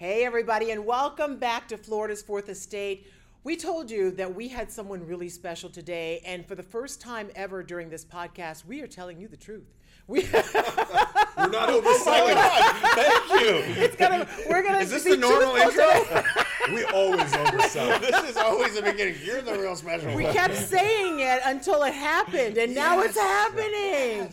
Hey, everybody, and welcome back to Florida's Fourth Estate. We told you that we had someone really special today, and for the first time ever during this podcast, we are telling you the truth. We, We're not overselling. Oh Thank you. it's gonna, we're gonna. Is this be the normal intro? we always oversell. this is always the beginning. You're the real special We one. kept saying it until it happened, and now it's happening.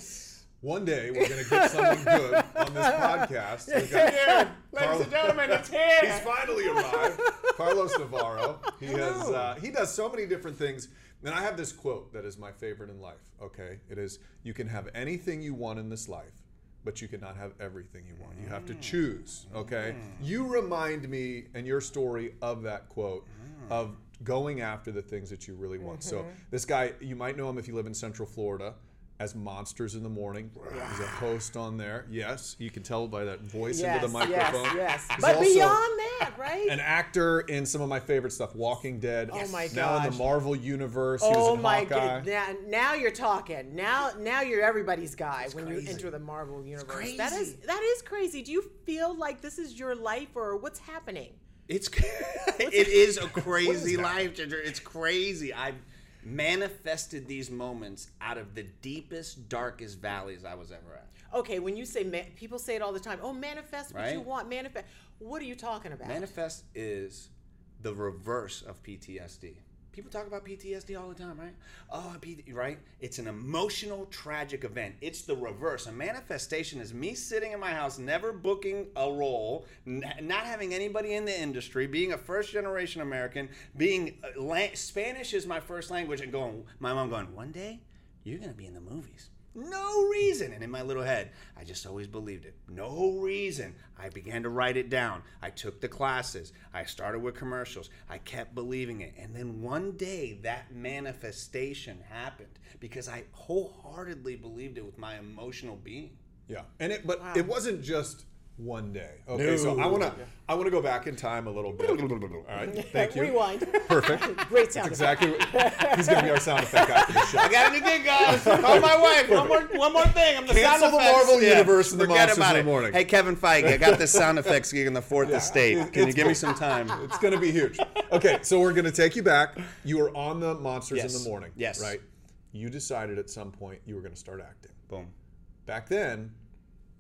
One day we're gonna get someone good on this podcast. We got Here, ladies and gentlemen, it's here. He's finally arrived. Carlos Navarro. He has uh, he does so many different things. And I have this quote that is my favorite in life. Okay, it is: "You can have anything you want in this life, but you cannot have everything you want. You have to mm. choose." Okay. Mm. You remind me and your story of that quote mm. of going after the things that you really want. So mm-hmm. this guy, you might know him if you live in Central Florida. As monsters in the morning, he's a host on there. Yes, you can tell by that voice Yes, into the microphone. yes. He's But beyond that, right? an actor in some of my favorite stuff, Walking Dead. Oh my god! Now in the Marvel universe, he Oh was in my Hawkeye. god! Now, now you're talking. Now, now you're everybody's guy when you enter the Marvel universe. That is crazy. that is crazy. Do you feel like this is your life, or what's happening? It's it is a crazy that? life, Ginger. It's crazy. I've manifested these moments out of the deepest, darkest valleys I was ever at. Okay, when you say ma- people say it all the time. Oh, manifest what you want. Manifest. What are you talking about? Manifest is the reverse of PTSD. People talk about PTSD all the time, right? Oh, right? It's an emotional, tragic event. It's the reverse. A manifestation is me sitting in my house, never booking a role, not having anybody in the industry, being a first generation American, being uh, Spanish is my first language, and going, my mom going, one day you're gonna be in the movies. No reason. And in my little head, I just always believed it. No reason. I began to write it down. I took the classes. I started with commercials. I kept believing it. And then one day that manifestation happened because I wholeheartedly believed it with my emotional being. Yeah, and it, but it wasn't just one day. Okay, so I wanna I wanna go back in time a little bit. All right, thank you. Rewind. Perfect. Great sound. That's Exactly. what- He's gonna be our sound effect guy for the show. I got a new gig, guys. Call my wife. One more, one more thing. I'm the Cancel sound the effects. Marvel universe and the Monsters in the Morning. Hey, Kevin Feige, I got this sound effects gig in the Fourth Estate. It- Can you give me some time? It's gonna be huge. Okay, so we're gonna take you back. You were on the Monsters in the Morning. Yes. Right. You decided at some point you were gonna start acting. Boom. Back then,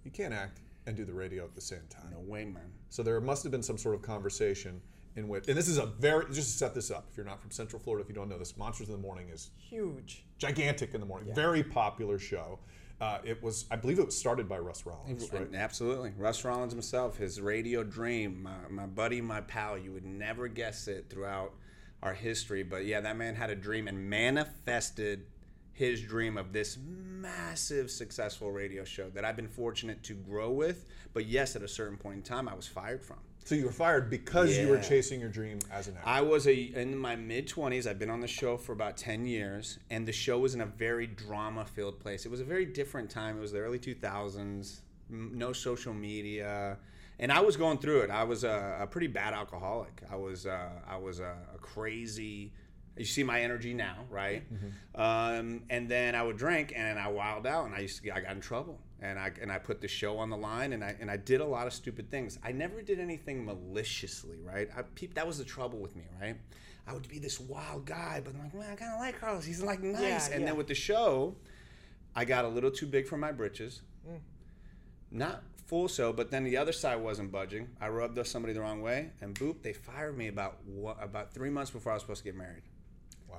you can't act and do the radio at the same time. No way, man. So there must have been some sort of conversation in which, and this is a very, just to set this up, if you're not from Central Florida, if you don't know this, Monsters in the Morning is Huge. gigantic in the morning, very popular show. Uh, it was, I believe it was started by Russ Rollins, right? Absolutely. Russ Rollins himself, his radio dream, my, my buddy, my pal, you would never guess it throughout our history. But yeah, that man had a dream and manifested his dream of this massive successful radio show that I've been fortunate to grow with. But yes, at a certain point in time, I was fired from. So you were fired because you were chasing your dream as an actor. I was a in my mid twenties. I've been on the show for about ten years, and the show was in a very drama filled place. It was a very different time. It was the early two thousands. No social media, and I was going through it. I was a, a pretty bad alcoholic. I was uh, I was a, a crazy. You see my energy now, right? Um, and then I would drink, and I wild out, and I used to get, I got in trouble, and I and I put the show on the line, and I and I did a lot of stupid things. I never did anything maliciously, right? I, that was the trouble with me, right? I would be this wild guy, but I'm like, man, I kind of like Carlos. He's like nice. Yeah, and yeah. then with the show, I got a little too big for my britches. Not full so, but then the other side wasn't budging. I rubbed somebody the wrong way, and boop, they fired me about what, about three months before I was supposed to get married.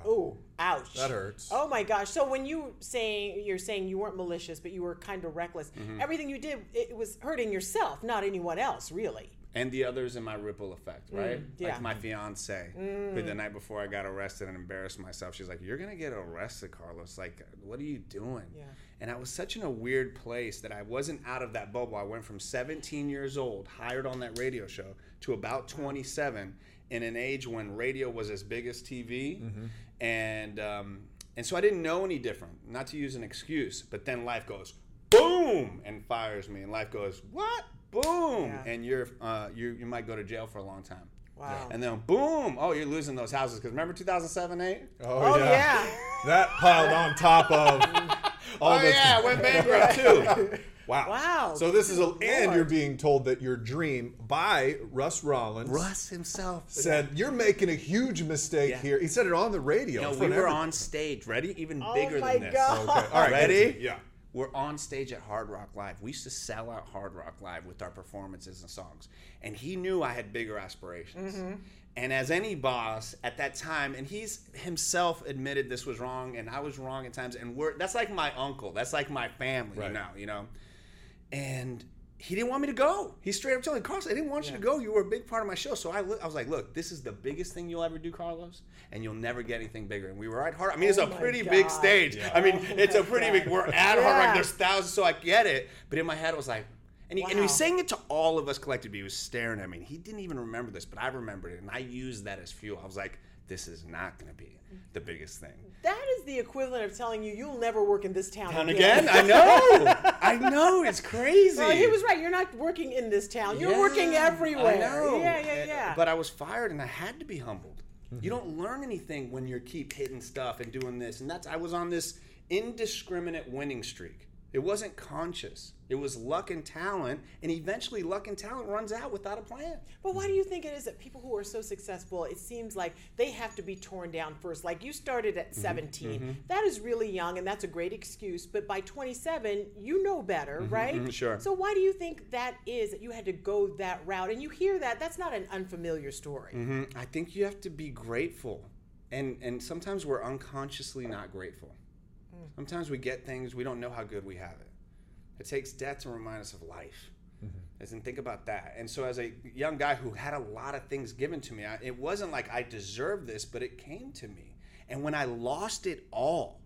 Ooh, ouch. That hurts. Oh my gosh. So when you saying you're saying you weren't malicious, but you were kind of reckless. Mm-hmm. Everything you did, it was hurting yourself, not anyone else, really. and the others in my ripple effect, right? yeah. Like my fiance, who the night before I got arrested and embarrassed myself, she's like, "You're gonna get arrested, Carlos. Like, what are you doing?" Yeah. And I was such in a weird place that I wasn't out of that bubble. I went from 17 years old, hired on that radio show, to about 27, in an age when radio was as big as TV, and um, and so I didn't know any different. Not to use an excuse, but then life goes boom and fires me, and life goes what? Boom, Yeah. and you're uh, you you might go to jail for a long time. Wow. And then boom, oh, you're losing those houses because remember 2007, 8? Oh, yeah. That piled on top of all Oh the yeah, went bankrupt too. Wow. Wow. So this is a, Good and you're being told that your dream by Russ Rollins Russ himself said you're making a huge mistake Yeah. here. He said it on the radio. No, we were everybody. on stage. Ready? Even Oh bigger my than this. God. Okay. All right. Ready? Yeah. We're on stage at Hard Rock Live. We used to sell out Hard Rock Live with our performances and songs. And he knew I had bigger aspirations. Mm-hmm. And as any boss at that time, and he's himself admitted this was wrong, and I was wrong at times. And we're that's like my uncle. That's like my family Right. now, you know. And he didn't want me to go. He straight up told me, Carlos, I didn't want you to go. You were a big part of my show. So I, I was like, look, this is the biggest thing you'll ever do, Carlos, and you'll never get anything bigger. And we were at Hard. I mean, it's Oh a pretty God. big stage. I mean, Oh it's a pretty God. big. We're at Hard Rock. There's thousands, so I get it. But in my head, I was like, and he, and he was saying it to all of us collectively. He was staring at me. He didn't even remember this, but I remembered it, and I used that as fuel. I was like, this is not going to be the biggest thing. That is the equivalent of telling you you'll never work in this town And again. again, I know, I know, it's crazy. Well, he was right. You're not working in this town. You're working everywhere. I know. Yeah, yeah, yeah. But I was fired, and I had to be humbled. You mm-hmm. don't learn anything when you keep hitting stuff and doing this, and that's. I was on this indiscriminate winning streak. It wasn't conscious. It was luck and talent, and eventually, luck and talent runs out without a plan. But why do you think it is that people who are so successful, it seems like they have to be torn down first? Like you started at Mm-hmm, 17. That is really young, and that's a great excuse. But by 27, you know better, right? mhm, sure. So why do you think that is that you had to go that route? And you hear that, that's not an unfamiliar story. Mhm. I think you have to be grateful, and and sometimes we're unconsciously not grateful. Mm. Sometimes we get things we don't know how good we have it. It takes death to remind us of life. Mm-hmm. As in, think about that. And so, as a young guy who had a lot of things given to me, I, it wasn't like I deserved this, but it came to me. And when I lost it all,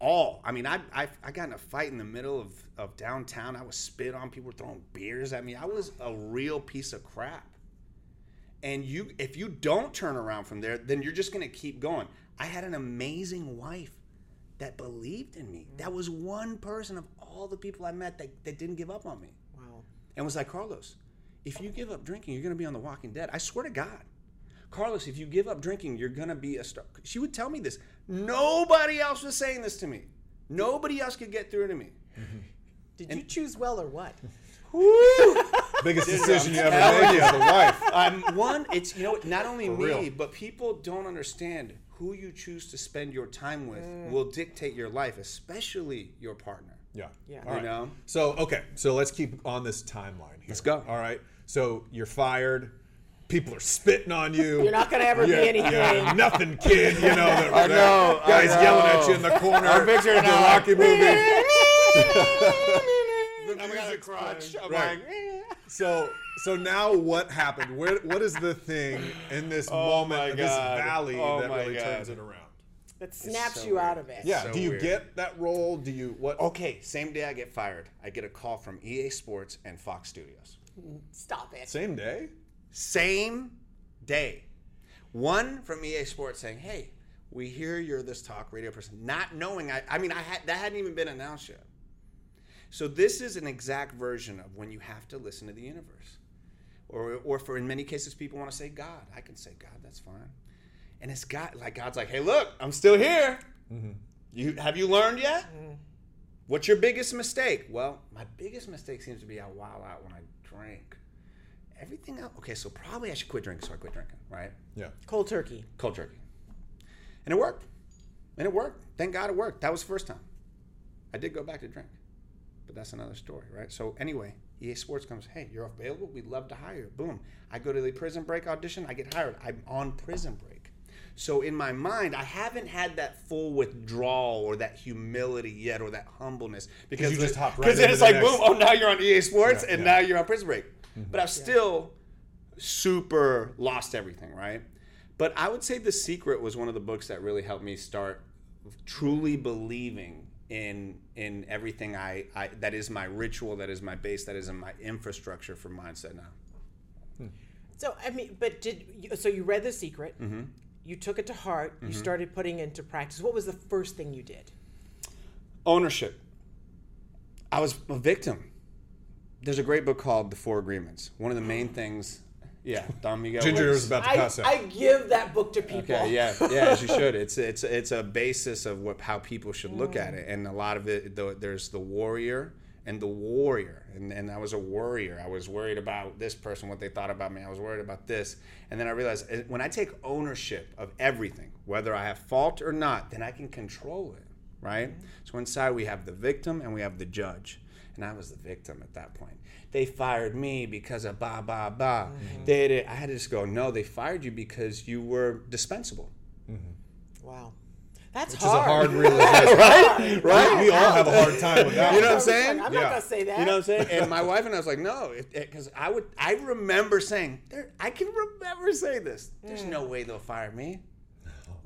all, I mean, I, I, I got in a fight in the middle of, of downtown. I was spit on. People were throwing beers at me. I was a real piece of crap and you if you don't turn around from there then you're just going to keep going i had an amazing wife that believed in me that was one person of all the people i met that, that didn't give up on me Wow. and was like carlos if you give up drinking you're going to be on the walking dead i swear to god carlos if you give up drinking you're going to be a star she would tell me this nobody else was saying this to me nobody else could get through to me Did you choose well or what? Biggest decision you ever made as a wife. I'm one. It's you know not only me, real. but people don't understand who you choose to spend your time with mm. will dictate your life, especially your partner. Yeah. Yeah. All You know? So okay, so let's keep on this timeline here. Let's go. All right. So you're fired. People are spitting on you. You're not gonna ever be Yeah, anything. yeah, nothing, kid. You know. The, I know, I Guys yelling at you in the corner. I'm picturing the. Rocky movie. I'm got a crutch. I'm Right. like, eh. So so now what happened? Where, what is the thing in this Oh moment, my this valley Oh that really God. turns it around? That snaps so you weird. out of it. Yeah. So Do you weird. get that role? Do you what? okay, same day I get fired, I get a call from EA Sports and Fox Studios. Stop it. Same day. Same day. One from EA Sports saying, "Hey, we hear you're this talk radio person," not knowing I. I mean, I had that hadn't even been announced yet. So this is an exact version of when you have to listen to the universe, or or for in many cases people want to say God. I can say God, that's fine. And it's God, like God's like, "Hey, look, I'm still here. Mm-hmm. You have you learned yet? Mm-hmm. What's your biggest mistake?" Well, my biggest mistake seems to be I wild out when I drink. Everything else, okay, so probably I should quit drinking. So I quit drinking, right? Yeah. Cold turkey. Cold turkey. And it worked. And it worked. Thank God it worked. That was the first time. I did go back to drink. But that's another story, right? So anyway, EA Sports comes, hey, you're available. We'd love to hire you. Boom. I go to the prison break audition. I get hired. I'm on prison break. So in my mind, I haven't had that full withdrawal or that humility yet or that humbleness because you just hop right Because then into it's the like, next- boom, oh, now you're on EA Sports Yeah, and yeah. now you're on prison break. Mm-hmm. But I've still super lost everything, right? But I would say The Secret was one of the books that really helped me start truly believing in in everything I, I that is my ritual, that is my base, that is in my infrastructure for mindset now. So I mean, but did you, so you read The Secret? Mm-hmm. You took it to heart. You started putting into practice. What was the first thing you did? Ownership. I was a victim. There's a great book called The Four Agreements. One of the main things, yeah, Don Miguel. Ginger Ruiz. is about to I, pass out. I give that book to people. Okay, yeah, yeah, as you should. It's it's it's a basis of what how people should look at it, and a lot of it. The, there's the warrior and the warrior. And, and I was a worrier. I was worried about this person, what they thought about me. I was worried about this. And then I realized eh, when I take ownership of everything, whether I have fault or not, then I can control it, right? So inside we have the victim and we have the judge. And I was the victim at that point. They fired me because of ba ba ba. They, they, I had to just go, no, they fired you because you were dispensable. Mm-hmm. Wow. That's Which is a hard hard. realization. right? Right? We all have a hard time with that. You know what I'm one. saying? I'm Yeah. not gonna say that. You know what I'm saying? And my wife and I was like, no, because I would. I remember saying, there, I can remember saying this. There's mm. no way they'll fire me.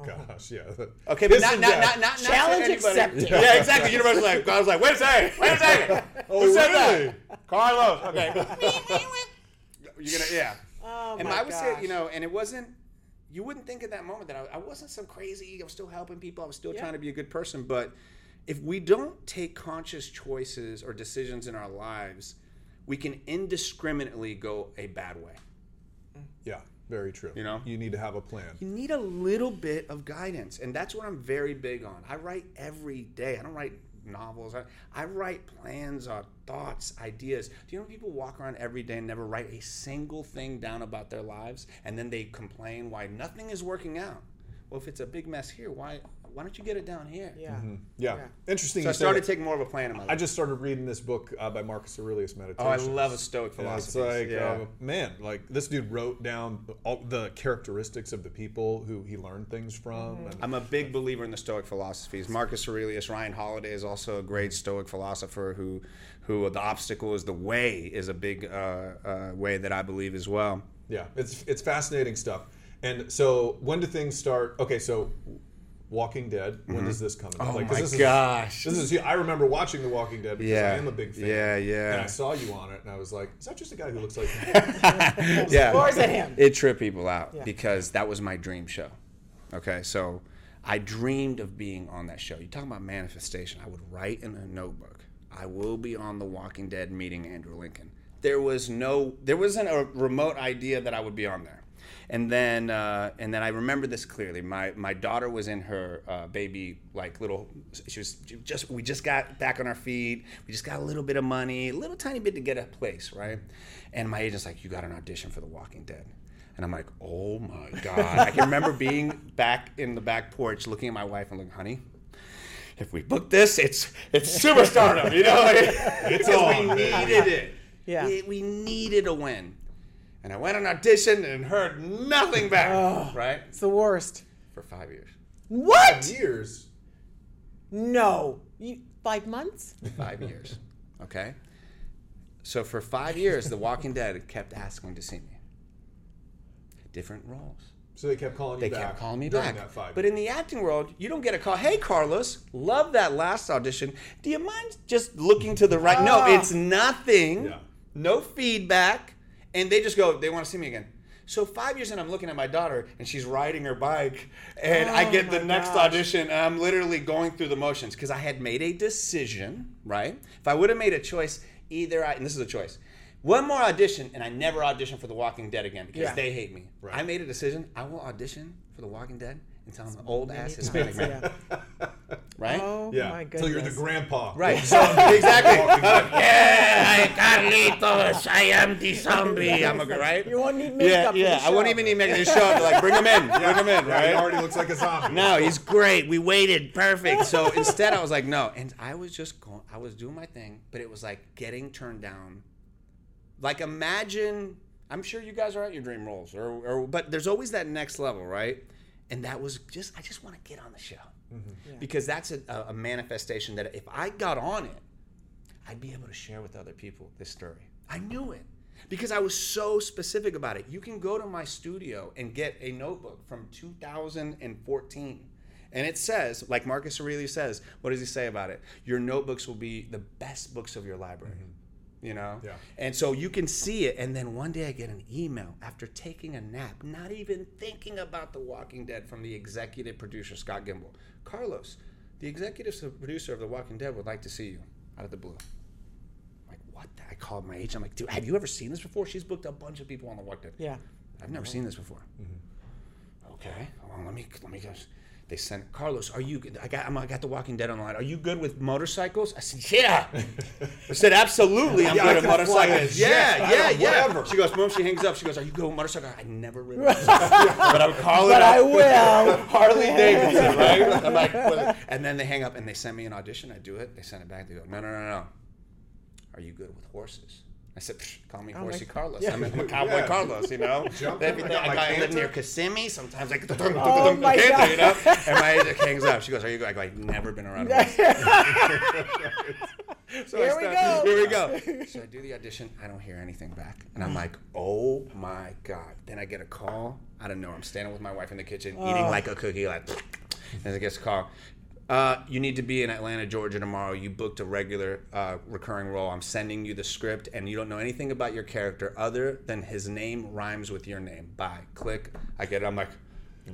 Oh, gosh, yeah. Okay, but not not, not not not Challenge to accepted. Yeah, exactly. Universal like I was like, wait a second, wait a second. Oh, Who said really? that? Carlos. Okay. You're gonna yeah. Oh and my I would say, you know, and it wasn't. You wouldn't think at that moment that I, I wasn't some crazy. I was still helping people. I was still Yeah. trying to be a good person. But if we don't take conscious choices or decisions in our lives, we can indiscriminately go a bad way. Yeah, very true. You know? you need to have a plan. You need a little bit of guidance, and that's what I'm very big on. I write every day. I don't write novels. I, I write plans, uh, thoughts, ideas. Do you know people walk around every day and never write a single thing down about their lives, and then they complain why nothing is working out? Well, if it's a big mess here, why why don't you get it down here? Yeah. Yeah, Yeah. interesting. So I started taking more of a plan in my life. I just started reading this book uh, by Marcus Aurelius, Meditation. oh, I love a Stoic And it's like, yeah. uh, man, like this dude wrote down all the characteristics of the people who he learned things from. And I'm a big believer in the Stoic philosophies. Marcus Aurelius, Ryan Holiday is also a great Stoic philosopher who, who the obstacle is the way is a big uh, uh, way that I believe as well. yeah, it's it's fascinating stuff. And so, when do things start? Okay, so Walking Dead. When does mm-hmm. this come? into Oh play? 'Cause my this is- gosh. This is. I remember watching The Walking Dead because Yeah. I am a big fan. Yeah, yeah. And I saw you on it, and I was like, "Is that just a guy who looks like?" me?" yeah. Or is it him? It tripped people out Yeah. because that was my dream show. Okay, so I dreamed of being on that show. You talking about manifestation? I would write in a notebook. I will be on The Walking Dead meeting Andrew Lincoln. There was no, there wasn't a remote idea that I would be on there. And then, uh, and then I remember this clearly. My my daughter was in her uh, baby like little. She was just. We just got back on our feet. We just got a little bit of money, a little tiny bit to get a place, right? And my agent's like, "You got an audition for The Walking Dead." And I'm like, "Oh my god!" I can remember being back in the back porch, looking at my wife and like, "Honey." If we book this, it's it's superstardom, you know. it's on, We needed it. Yeah. We, we needed a win. And I went on audition and heard nothing back. Right? It's the worst. For five years. What? Years. No. You, five months? Five years. Okay? So for five years, The Walking Dead kept asking to see me. Different roles. So they kept calling you They back. kept calling me during back. That five But in the acting world, you don't get a call. Hey, Carlos, love that last audition. Do you mind just looking to the right? No, Ah. it's nothing. Yeah. No feedback. And they just go, they want to see me again. So five years in, I'm looking at my daughter, and she's riding her bike, and I Oh get the next gosh. audition, and I'm literally going through the motions because I had made a decision, right? If I would have made a choice, either I, and this is a choice, one more audition, and I never audition for The Walking Dead again because Yeah. they hate me. Right. I made a decision. I will audition for The Walking Dead until I'm an old ass Hispanic times, man, right? Oh yeah. my Until goodness. you're the grandpa. Right. Zombie exactly. Walking Dead. Yeah, Carlitos, I am the zombie. I'm a right. You won't need Yeah, makeup. for yeah. I won't even need making this show. But like, bring him in. Bring him in. Yeah, he Right. already looks like a zombie. No, he's great. We waited. Perfect. So instead, I was like, no. And I was just going, I was doing my thing, but it was like getting turned down. Like, imagine, I'm sure you guys are at your dream roles, or, or but there's always that next level, right? And that was just, I just want to get on the show. Mm-hmm. Because that's a, a manifestation that if I got on it, I'd be able to share with other people this story. I knew it because I was so specific about it. You can go to my studio and get a notebook from 2014. And it says, like Marcus Aurelius says, what does he say about it? Your notebooks will be the best books of your library. Mm-hmm. You know? Yeah. And so you can see it. And then one day I get an email after taking a nap, not even thinking about The Walking Dead from the executive producer, Scott Gimple. Carlos, the executive producer of The Walking Dead would like to see you out of the blue. I'm like, what? the- I called my agent. I'm like, dude, have you ever seen this before? She's booked a bunch of people on The Walking Dead. Yeah. I've never seen this before. Mm-hmm. Okay, well, let me let me just. They sent Carlos. Are you? I got. I'm, I got The Walking Dead on the line. Are you good with motorcycles? I said, Yeah. I said, Absolutely. I'm Yeah, good at motorcycles. Yeah, yeah, yeah. whatever. She goes, Mom. She hangs up. She goes, Are you good with motorcycles? I never ridden motorcycle, but I would call it. But I will. Harley Davidson, right? I'm like, and then they hang up and they send me an audition. I do it. They send it back. They go, No, no, no, no. Are you good with horses? I said, call me Oh Horsey Carlos. Yeah. I'm a cowboy Yeah. Carlos, you know. Jump Everything. in, I I, live near Kissimmee. Sometimes I get the Oh my canter, you know. And my agent hangs up. She goes, "Are you good?" I go, "I've never been around." a horse." So I Here we go. Here we go. So I do the audition. I don't hear anything back, and I'm like, "Oh my god!" Then I get a call I don't know. I'm standing with my wife in the kitchen, eating oh. like a cookie, like. And I get a call. Uh, you need to be in Atlanta, Georgia tomorrow. You booked a regular uh, recurring role. I'm sending you the script, and you don't know anything about your character other than his name rhymes with your name. Bye. Click. I get it. I'm like,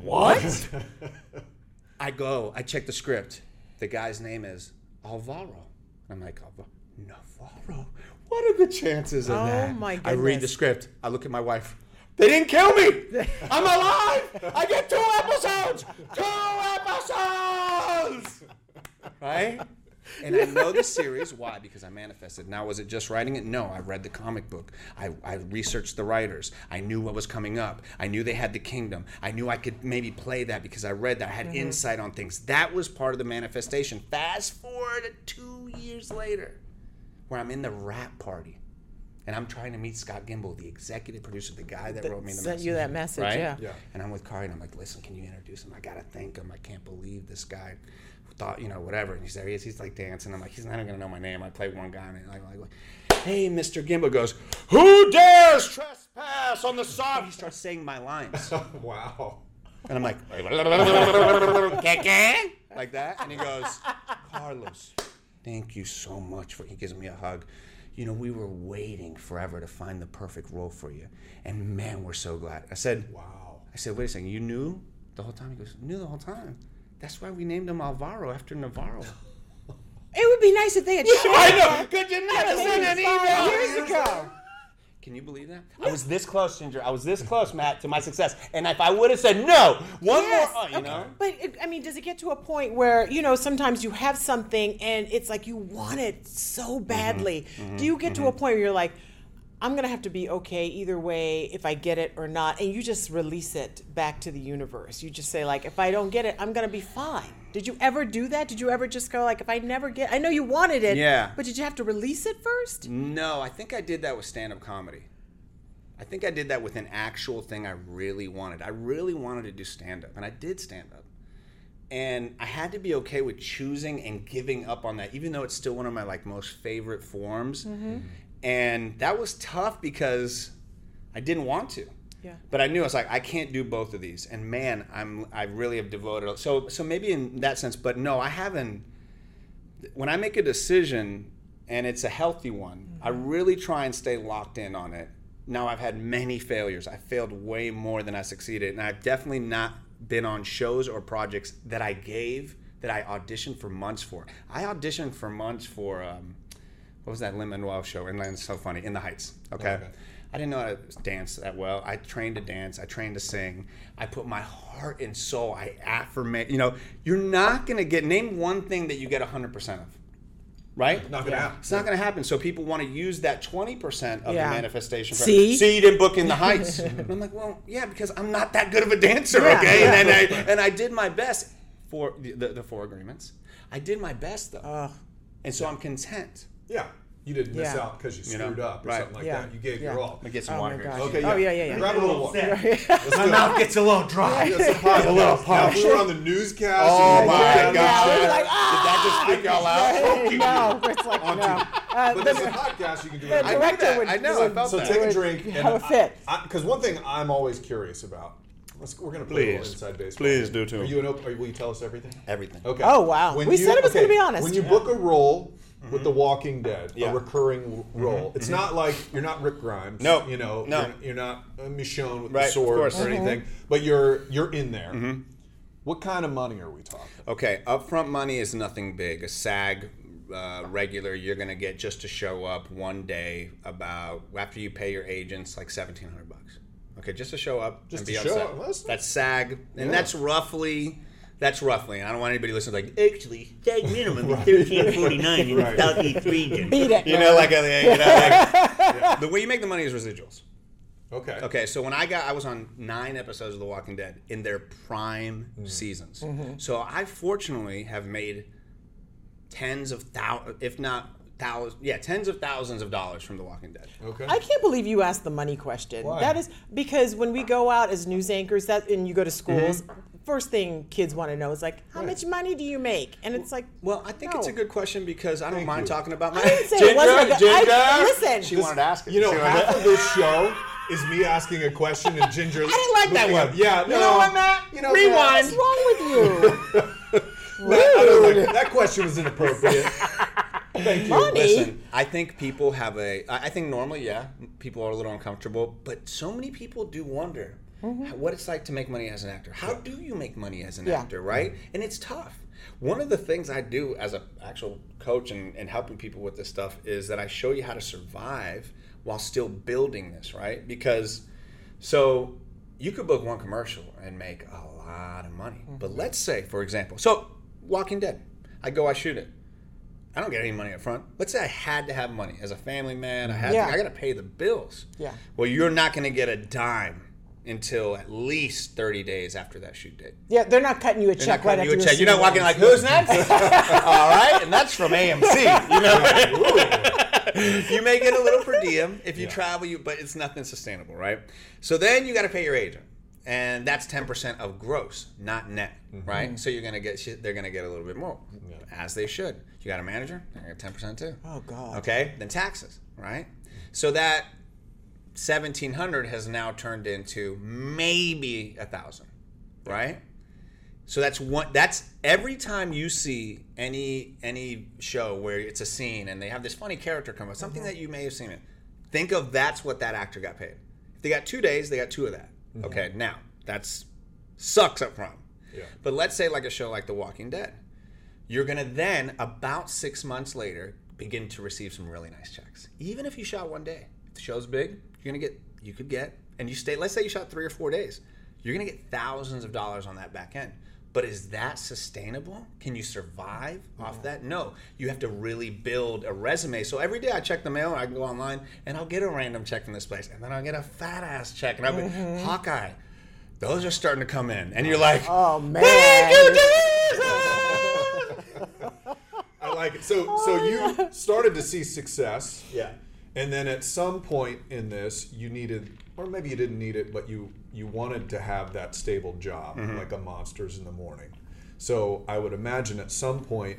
what? I go. I check the script. The guy's name is Alvaro. I'm like, Alvaro. Navarro. What are the chances of Oh that? my I read the script. I look at my wife. They didn't kill me. I'm alive. I get two episodes. Two episodes. Right? And I know the series. Why? Because I manifested. Now, was it just writing it? No, I read the comic book. I, I researched the writers. I knew what was coming up. I knew they had the kingdom. I knew I could maybe play that because I read that. I had mm-hmm. insight on things. That was part of the manifestation. Fast forward two years later, where I'm in the wrap party. And I'm trying to meet Scott Gimple, the executive producer, the guy that, wrote me the Sent message. you that message, right? yeah. Yeah. And I'm with Kari, and I'm like, listen, can you introduce him? I gotta thank him. I can't believe this guy thought, you know, whatever. And he's there. He is. He's like dancing. I'm like, he's not even gonna know my name. I play one guy, and I'm like, hey, Mr. Gimple goes, who dares trespass on the sod? He starts saying my lines, wow. and I'm like, like that. And he goes, Carlos, thank you so much for. He gives me a hug. You know, we were waiting forever to find the perfect role for you, and man, we're so glad. I said, Wow. I said, wait a second, you knew the whole time? He goes, knew the whole time. That's why we named him Alvaro after Navarro. It would be nice if they had shared I know. Could you not Maybe send an five email? years ago. Can you believe that? I was this close, Ginger. I was this close, Matt, to my success. And if I would have said no, one Yes, more, you okay. know. But it, I mean, does it get to a point where you know sometimes you have something and it's like you want it so badly? Mm-hmm. Do you get to mm-hmm. a point where you're like, I'm gonna have to be okay either way if I get it or not, and you just release it back to the universe? You just say like, if I don't get it, I'm gonna be fine. Did you ever do that? Did you ever just go like, if I never get, I know you wanted it, Yeah. but did you have to release it first? No, I think I did that with stand up comedy. I think I did that with an actual thing I really wanted. I really wanted to do stand up, and I did stand up. And I had to be okay with choosing and giving up on that, even though it's still one of my like most favorite forms. Mm-hmm. And that was tough because I didn't want to. Yeah. But I knew I was like, I can't do both of these. And man, I'm I really have devoted so so maybe in that sense, but no, I haven't when I make a decision and it's a healthy one, I really try and stay locked in on it. Now I've had many failures. I failed way more than I succeeded, and I've definitely not been on shows or projects that I gave that I auditioned for months for. I auditioned for months for um, what was that Lin Manuel show? And it's so funny in the Heights. Okay. Okay. I didn't know how to dance that well. I trained to dance. I trained to sing. I put my heart and soul. I affirmate. You know, you're not gonna get name one thing that you get 100 percent of, right? Not gonna happen. It's not going to happen. So people want to use that 20% of Yeah. the manifestation. for- See? See, you didn't book in the heights. and I'm like, well, yeah, because I'm not that good of a dancer, Yeah, okay? yeah. And, then I, and I did my best for the, the, the four agreements. I did my best, though. Ugh. and so I'm content. Yeah. You didn't miss Yeah. out because you You know, screwed up or right. something like Yeah. that. You gave Yeah. your all. Let me get some Oh water here. gosh. Okay, Oh, yeah. yeah, yeah, yeah. Grab a little water. My mouth gets a little dry. Yes, a little little Now, if we were on the newscast. Oh my looked God. at Yeah, it, we're Did that just freak y'all out? no, it's like no. Uh, But the- this is a podcast. You can do it. I knew director that. would, I know. I felt So that. take a drink. Have a fit. Because one thing I'm always curious about. Let's, we're gonna play a little Please. inside baseball. Please do too. Are you an op- are, Will you tell us everything? Everything. Okay. Oh, wow. We said it was gonna be honest. When you Yeah. book a role with The Walking Dead, Yeah. a recurring w- role, it's not like you're not Rick Grimes. No. You know. No. You're, you're not uh, Michonne with Right, the sword course. or Mhm. anything, but you're you're in there. What kind of money are we talking? Okay, upfront money is nothing big. A SAG uh, regular, you're gonna get just to show up one day. About after you pay your agents, like seventeen hundred bucks. Okay, just to show up. Just and to be on show set. up. That's- That's SAG, and Yeah. that's roughly That's roughly. And I don't want anybody listening like actually SAG minimum is thirteen forty nine in the southeast region. Beat it, You know, like, uh, a, you know, like the way you make the money is residuals. Okay. Okay, so when I got, I was on nine episodes of The Walking Dead in their prime mm-hmm. seasons. Mm-hmm. So I fortunately have made tens of thousands, if not thousands, yeah, tens of thousands of dollars from The Walking Dead. Okay. I can't believe you asked the money question. Why? That is because when we go out as news anchors, that and you go to schools, Mm-hmm. First thing kids want to know is like, how Right. much money do you make? And it's like, Well, I think it's a good question because I don't Thank mind you. talking about my. I didn't say it wasn't a good. I, Ginger? listen, She wanted to ask it. You know, She half of this show is me asking a question and Ginger. I didn't like that one. Yeah, You no, know what, Matt? You know, Rewind. what's wrong with you? That, like- that question was inappropriate. Thank you. Money? Listen, I think people have a. I I think normally, yeah, people are a little uncomfortable, but so many people do wonder Mm-hmm. what it's like to make money as an actor. How do you make money as an Yeah. actor, right? And it's tough. One of the things I do as an actual coach and, and helping people with this stuff is that I show you how to survive while still building this, right? Because so you could book one commercial and make a lot of money. But let's say, for example, so Walking Dead, I go, I shoot it. I don't get any money up front. Let's say I had to have money as a family man. I had Yeah. to, I got to pay the bills. Yeah. Well, you're not going to get a dime until at least 30 days after that shoot date. Yeah, they're not cutting you a They're check not right cutting after you a check. You're not walking like, who's who's next? All right, and that's from AMC. You know, you may get a little per diem if you Yeah. travel, you but it's nothing sustainable, right? So then you got to pay your agent, and that's 10% of gross, not net, mm-hmm. right? So you're gonna get they're gonna get a little bit more, as they should. You got a manager, they're gonna get 10% too. Oh God. Okay, then taxes, right? So that seventeen hundred has now turned into maybe a thousand, right? So that's one. That's every time you see any any show where it's a scene and they have this funny character come up, something mm-hmm. that you may have seen it. Think of that's what that actor got paid. If they got two days, they got two of that. Mm-hmm. Okay, now that's sucks up front. Yeah. But let's say like a show like The Walking Dead, you're gonna then about six months later begin to receive some really nice checks. Even if you shot one day, if the show's big, you're gonna get you could get and you stay. Let's say you shot three or four days, you're gonna get thousands of dollars on that back end. But is that sustainable? Can you survive off that? No. You have to really build a resume. So every day I check the mail, I can go online and I'll get a random check from this place, and then I'll get a fat ass check, and I'll be mm-hmm. Hawkeye. Those are starting to come in, and you're like, Oh man. Thank you, Jesus! I like it. So, so you started to see success. Yeah. And then at some point in this, you needed, or maybe you didn't need it, but you you wanted to have that stable job, mm-hmm. like a Monsters in the Morning. So I would imagine at some point,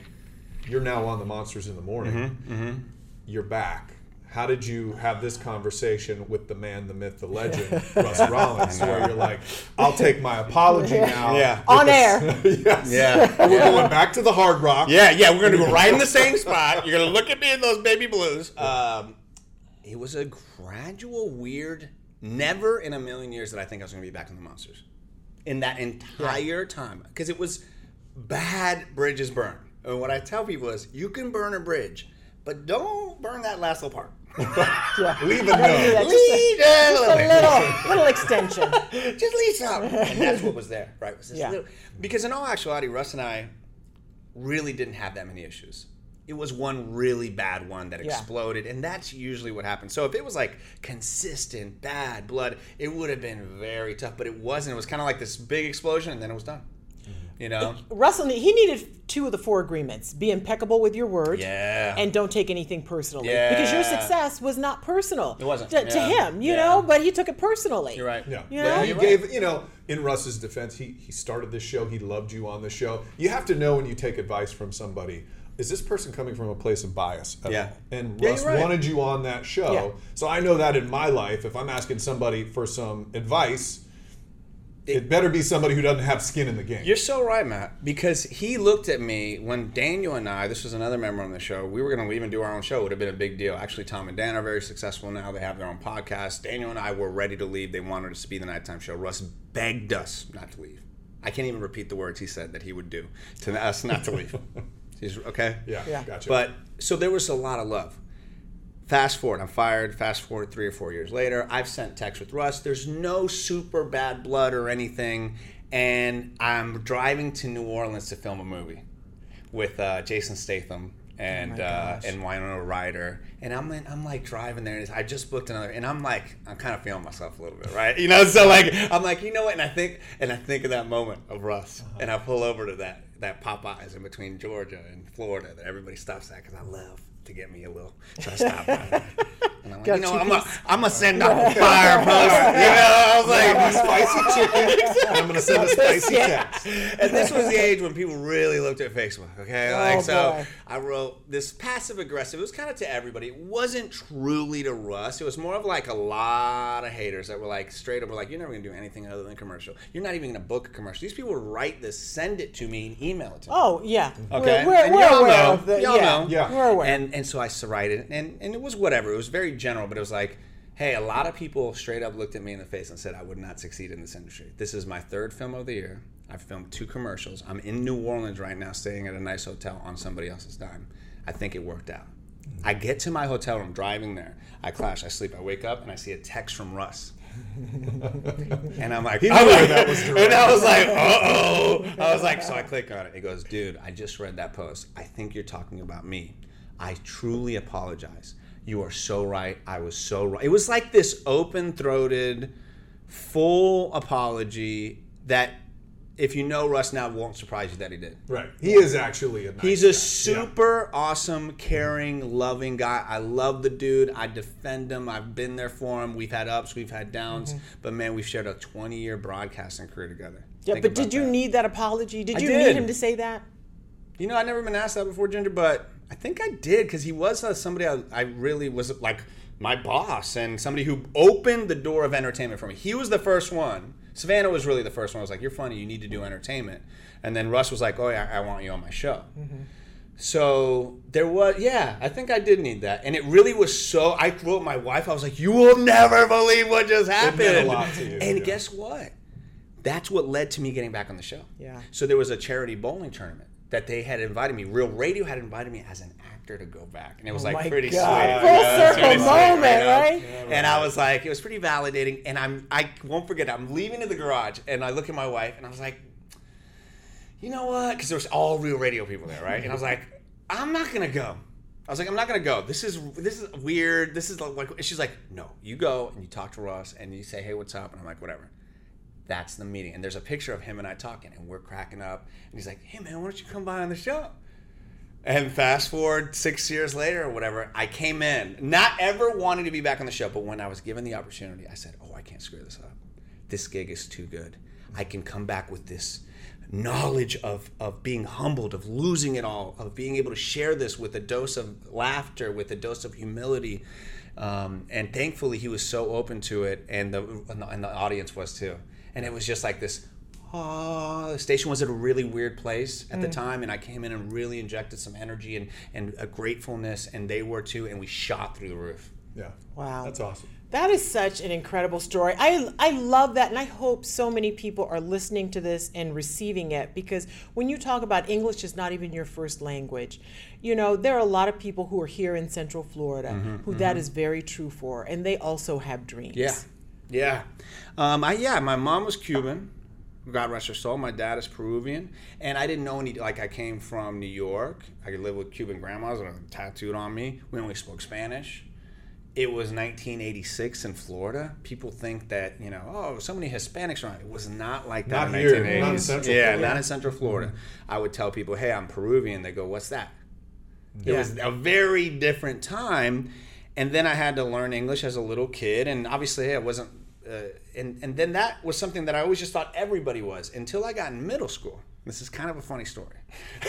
you're now on the Monsters in the Morning. Mm-hmm. Mm-hmm. You're back. How did you have this conversation with the man, the myth, the legend, Russ Rollins, where you're like, "I'll take my apology now." Yeah. On air. yes. Yeah. We're going back to the Hard Rock. Yeah, yeah, we're gonna go right in the same spot. You're gonna look at me in those baby blues. Um, it was a gradual, weird. Never in a million years that I think I was gonna be back in the monsters. In that entire time, because it was bad bridges burn. And what I tell people is, you can burn a bridge, but don't burn that last little part. Yeah. Leave it Just Leave it a a little little, extension. just leave some. And that's what was there, right? Was Yeah. little- because in all actuality, Russ and I really didn't have that many issues. It was one really bad one that Yeah. exploded, and that's usually what happens. So if it was like consistent bad blood, it would have been very tough. But it wasn't. It was kind of like this big explosion, and then it was done. Mm-hmm. You know? Russell, he needed two of the four agreements: be impeccable with your word, Yeah. and don't take anything personally. yeah. Because your success was not personal. It wasn't, to, to him, you Yeah. know, but he took it personally. You're right. Yeah, You but know? he You're gave you know in Russ's defense, he he started this show. He loved you on the show. You have to know when you take advice from somebody. Is this person coming from a place of bias? Yeah. And Yeah, Russ right. wanted you on that show, Yeah. so I know that in my life, if I'm asking somebody for some advice, it, better be somebody who doesn't have skin in the game. You're so right, Matt. Because he looked at me when Daniel and I, this was another member on the show, we were going to even do our own show. It would have been a big deal. Actually, Tom and Dan are very successful now. They have their own podcast. Daniel and I were ready to leave. They wanted us to be the nighttime show. Russ begged us not to leave. I can't even repeat the words he said that he would do to us not to leave. He's okay. yeah, Yeah. gotcha. But so there was a lot of love. Fast forward, I'm fired. Fast forward three or four years later, I've sent texts with Russ. There's no super bad blood or anything. and I'm driving to New Orleans to film a movie with uh, Jason Statham and my uh, gosh. and Winona Ryder, and I'm in, I'm like driving there, and I just booked another, and I'm like I'm kind of feeling myself a little bit, right? You know, so like I'm like you know what, and I think and I think of that moment of Russ, Uh-huh. and I pull over to that that Popeyes in between Georgia and Florida that everybody stops at because I love to get me a little, so I stop by. And I'm like, you know, I'm gonna I'm send off a fire post. You know, I was like, spicy chicken. I'm gonna send a spicy text. and this was the age when people really looked at Facebook. Okay, Oh, like so, boy. I wrote this passive aggressive. It was kind of to everybody. It wasn't truly to Russ. It was more of like a lot of haters that were like straight up were like, "You're never gonna do anything other than commercial. You're not even gonna book a commercial." These people would write this, send it to me, and email it to me. Oh yeah. Okay, We're, we're, we're aware know. of the Y'all yeah. know. Yeah. We're aware. And and so I cited it, and and it was whatever. It was very general, but it was like, hey, a lot of people straight up looked at me in the face and said I would not succeed in this industry. This is my third film of the year. I've filmed two commercials. I'm in New Orleans right now, staying at a nice hotel on somebody else's dime. I think it worked out. I get to my hotel room, driving there. I clash. I sleep. I wake up and I see a text from Russ. And I'm like, I'm like- that was true. and I was like, uh oh. I was like, so I click on it. It goes, dude, I just read that post. I think you're talking about me. I truly apologize. You are so right. I was so right. It was like this open throated, full apology that if you know Russ now, won't surprise you that he did. Right. He is actually a. Nice He's a guy. super awesome, caring, loving guy. I love the dude. I defend him. I've been there for him. We've had ups, we've had downs, mm-hmm. but man, we've shared a 20 year broadcasting career together. yeah, Think but did you that. need that apology? Did you did. need him to say that? You know, I've never been asked that before, Ginger, but I think I did because he was uh, somebody I, I really was like my boss and somebody who opened the door of entertainment for me. He was the first one. Savannah was really the first one. I was like, "You're funny. You need to do entertainment." And then Russ was like, "Oh yeah, I want you on my show." So there was, yeah, I think I did need that, and it really was so. I wrote my wife. I was like, "You will never believe what just happened." meant a lot to you, and yeah. guess what? That's what led to me getting back on the show. Yeah. So there was a charity bowling tournament that they had invited me. Real Radio had invited me as an actor to go back, and it was Oh like my pretty God. sweet. Full you know, it's circle pretty sweet, moment, you know? right? And I was like, it was pretty validating. And I'm, I won't forget. I'm leaving to the garage, and I look at my wife, and I was like, you know what? Because there was all Real Radio people there, right? And I was like, I'm not gonna go. I was like, I'm not gonna go. This is this is weird. This is like, and she's like, no, you go and you talk to Ross and you say, hey, what's up? And I'm like, whatever. That's the meeting. And there's a picture of him and I talking, and we're cracking up. And he's like, hey man, why don't you come by on the show? And fast forward six years later or whatever, I came in, not ever wanting to be back on the show, but when I was given the opportunity, I said, oh, I can't screw this up. This gig is too good. I can come back with this knowledge of, of being humbled, of losing it all, of being able to share this with a dose of laughter, with a dose of humility. Um, and thankfully, he was so open to it, and the, and the and the audience was too. And it was just like this. Oh, the station was at a really weird place at the mm. time, and I came in and really injected some energy and, and a gratefulness, and they were too, and we shot through the roof. Yeah. Wow. That's awesome. That is such an incredible story. I I love that and I hope so many people are listening to this and receiving it because when you talk about English is not even your first language. You know, there are a lot of people who are here in Central Florida mm-hmm, who that mm-hmm. is very true for and they also have dreams. Yeah, yeah, um, I yeah. My mom was Cuban. God rest her soul. My dad is Peruvian, and I didn't know any. Like I came from New York. I could live with Cuban grandmas and tattooed on me. We only spoke Spanish. It was 1986 in Florida. People think that you know, oh, so many Hispanics around. It was not like that Not in here, 1980s. not in Central yeah, Florida. not in Central Florida. I would tell people, hey, I'm Peruvian. They go, what's that? It was a very different time. And then I had to learn English as a little kid. And obviously, I wasn't. Uh, and, and then that was something that I always just thought everybody was until I got in middle school. This is kind of a funny story.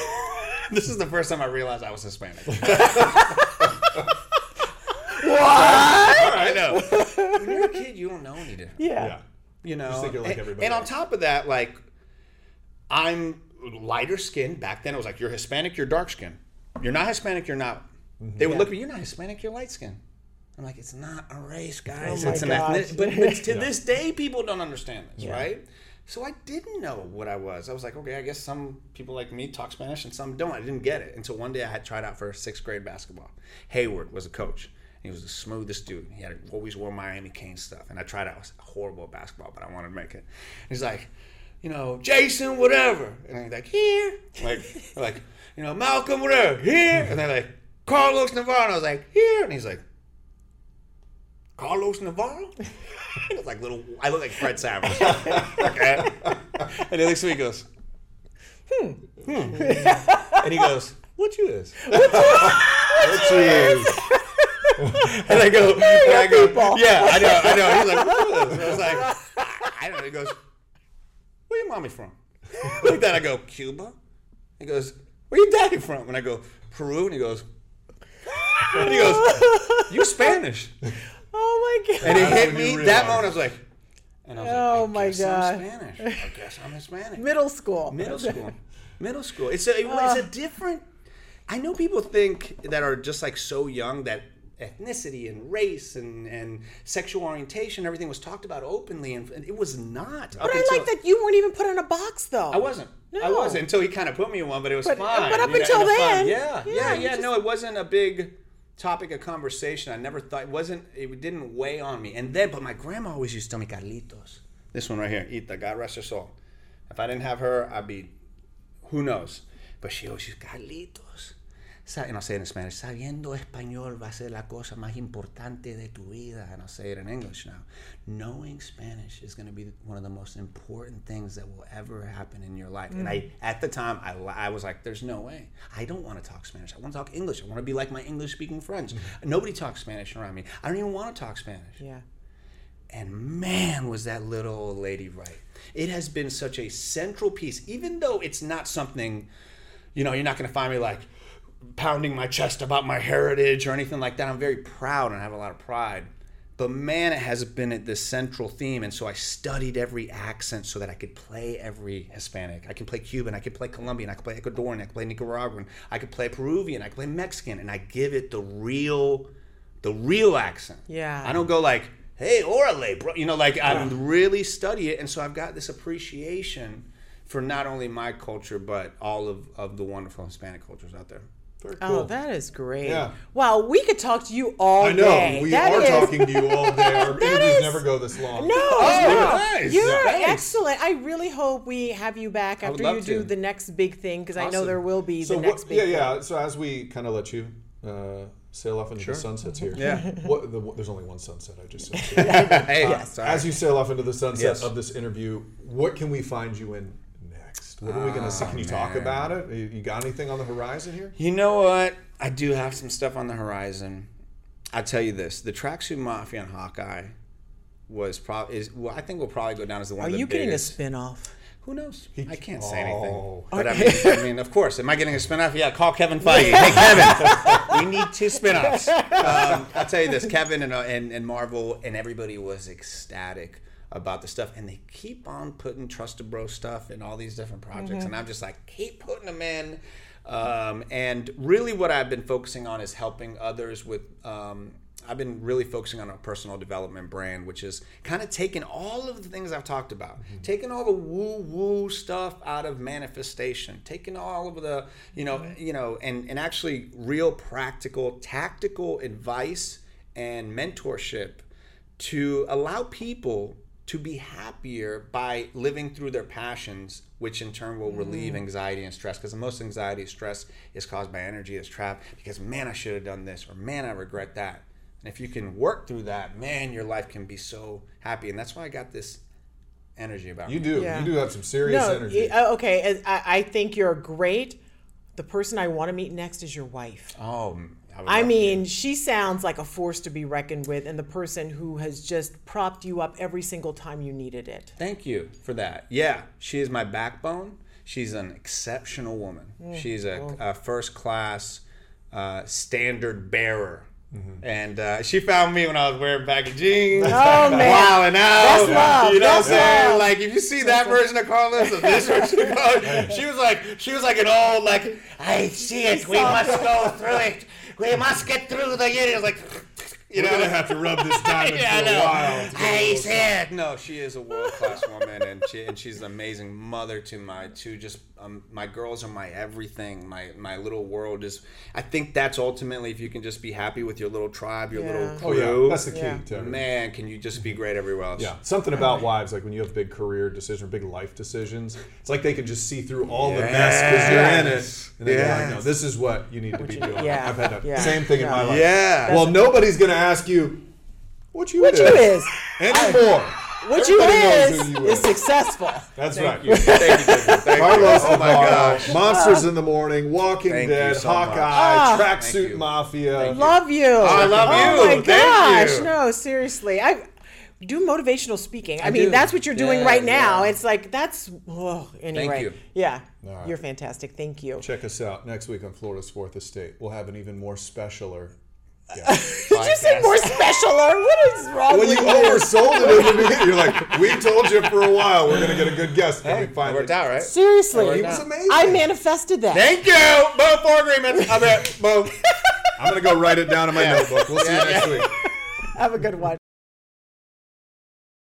this is the first time I realized I was Hispanic. what? I know. When you're a kid, you don't know any different Yeah. Yeah. you know Just think you're like and, everybody and on top of that like i'm lighter skinned back then it was like you're hispanic you're dark skinned you're not hispanic you're not Mm-hmm. they would Yeah. look at me you're not hispanic you're light skinned i'm like it's not a race guys Oh it's an gosh. ethnic but, but to this day people don't understand this Yeah. right so i didn't know what i was i was like okay i guess some people like me talk spanish and some don't i didn't get it until one day i had tried out for sixth grade basketball hayward was a coach he was the smoothest dude. He had always wore Miami Cane stuff, and I tried out. I was horrible at basketball, but I wanted to make it. He's like, you know, Jason, whatever. And he's like, here. Like, like, you know, Malcolm, whatever, here. And they're like, Carlos Navarro. And I was like, here. And he's like, Carlos Navarro? I look like little, I look like Fred Savage. okay. And he looks at me and goes, hmm, hmm. And he goes, what you is? What you is? And I go, and I go, yeah, I know, I know. He's like, what is? I was like, I don't know. He goes, where your mommy from? Like that. I go, Cuba. He goes, where your daddy from? And I go, Peru. And he goes, and he goes, you Spanish. Oh my god. And it That's hit when you me that moment. I was like, oh and I was Oh like, I my guess God. I'm Spanish. I guess I'm Hispanic. Middle school. Middle school. Middle school. It's a it's a different. I know people think that are just like so young that ethnicity and race and, and sexual orientation everything was talked about openly and, and it was not. But I like that you weren't even put in a box though. I wasn't. I wasn't until he kind of put me in one, but it was But- fine. but up you know, until and it's fine. then, yeah, yeah, yeah, yeah. just- No, it wasn't a big topic of conversation. I never thought it wasn't. It didn't weigh on me. And then, but my grandma always used to tell me, Carlitos. This one right here, Ita, God rest her soul. If I didn't have her, I'd be, who knows? But she always used Carlitos. Sa- And I'll say it in Spanish, sabiendo español va a ser la cosa más importante de tu vida. And I'll say it in English now. Knowing Spanish is going to be one of the most important things that will ever happen in your life. And I, mm. at the time, I, I was like, there's no way. I don't want to talk Spanish. I want to talk English. I want to be like my English speaking friends. Mm. Nobody talks Spanish around me. I don't even want to talk Spanish. Yeah. And man, was that little old lady right. It has been such a central piece, even though it's not something, you know, you're not going to find me like pounding my chest about my heritage or anything like that. I'm very proud and I have a lot of pride. But man, it has been at this central theme. And so I studied every accent so that I could play every Hispanic. I can play Cuban, I could play Colombian, I could play Ecuadorian, I could play Nicaraguan, I could play Peruvian, I could play Mexican, and I give it the real, the real accent. Yeah. I don't go like, hey, orale, bro. You know, like I really study it. And so I've got this appreciation for not only my culture, but all of, of the wonderful Hispanic cultures out there. Very Oh, that is great. Yeah. Wow, we could talk to you all day. I know. day. We That are is- talking to you all day. Our interviews is- never go this long. No, Oh, no. nice. You're Thanks. excellent. I really hope we have you back after you do to. the next big thing because I know there will be So the what, next big yeah, thing. yeah. So as we kind of let you uh, sail off into Sure. the sunsets here. Yeah. What, the, there's only one sunset. I just said. Hey, Yes. As you sail off into the sunset Yes. of this interview, what can we find you in next? What are we going to see? Can you talk about it? You, you got anything on the horizon here? You know what? I do have some stuff on the horizon. I tell you this: the Tracksuit Mafia and Hawkeye was probably is. Well, I think will probably go down as the one Are the you getting a biggest. spin-off? Who knows? I can't say anything. Oh. But I mean, I mean, of course. Am I getting a spinoff? Yeah, call Kevin Feige. Hey, Kevin, we need two spinoffs. Um, I'll tell you this: Kevin and, uh, and and Marvel and everybody was ecstatic about the stuff, and they keep on putting Tracksuit Bro stuff in all these different projects, and I'm just like, keep putting them in. Um, and really, what I've been focusing on is helping others with. Um, I've been really focusing on a personal development brand, which is kind of taking all of the things I've talked about, taking all the woo woo stuff out of manifestation, taking all of the, you know, you know, and and actually real practical, tactical advice and mentorship to allow people to be happier by living through their passions, which in turn will relieve anxiety and stress. Because the most anxiety and stress is caused by energy is trapped because, man, I should have done this, or man, I regret that. And if you can work through that, man, your life can be so happy. And that's why I got this energy about You me. do. Yeah. You do have some serious No, energy. y- uh, okay. I, I think you're great. The person I want to meet next is your wife. Oh, I, I love to. mean, she sounds like a force to be reckoned with, and the person who has just propped you up every single time you needed it. Thank you for that. Yeah, she is my backbone. She's an exceptional woman. She's a, a first class uh, standard bearer. And uh, she found me when I was wearing baggy jeans. Oh, man. Wow, and now That's love. you know That's what I'm saying? love. Like if you see that version of Carlos of this version of Carlos, she was like she was like an old like I see it. We must go through it. We must get through the years. Like you We're know, gonna have to rub this diamond Yeah, for a while. to get a I said no. She is a world class woman, and she and she's an amazing mother to my two just um, my girls are my everything. My my little world is. I think that's ultimately if you can just be happy with your little tribe, your little Yeah. Oh yeah, that's the key Yeah. to everything. man, can you just be great everywhere else? Yeah, something about wives, like when you have big career decisions or big life decisions, it's like they can just see through all the mess because you're in it, Yes. and they're like, "No, this is what you need to be doing." yeah, I've had the yeah, same thing in my life. Yeah. Well, nobody's gonna ask you what you What is, you is. anymore. What you Everybody knows is you is is. successful. That's right. Thank you. Thank you. Thank Carlos you. Oh my Navarro, gosh. Monsters ah. in the Morning, Walking Thank Dead, so. Hawkeye. Ah. Thank Tracksuit you. Mafia. Thank you. Love you. I love oh you. Oh my gosh. No, seriously. I do motivational speaking. I, I mean, do. that's what you're doing Yeah, right now. yeah. It's like that's oh, anyway. you. Yeah. All right. You're fantastic. Thank you. Check us out next week on Florida's Fourth Estate. We'll have an even more specialer. Did you say more specialer? What is wrong When with you you? oversold it in the beginning, you're like, "We told you for a while we're gonna get a good guest." And we It finally worked out, right? Seriously. He was amazing. I manifested that. Thank you. Both four agreements. I'm it. Both. I'm gonna go write it down in my notebook. We'll see you next yeah. week. Have a good one.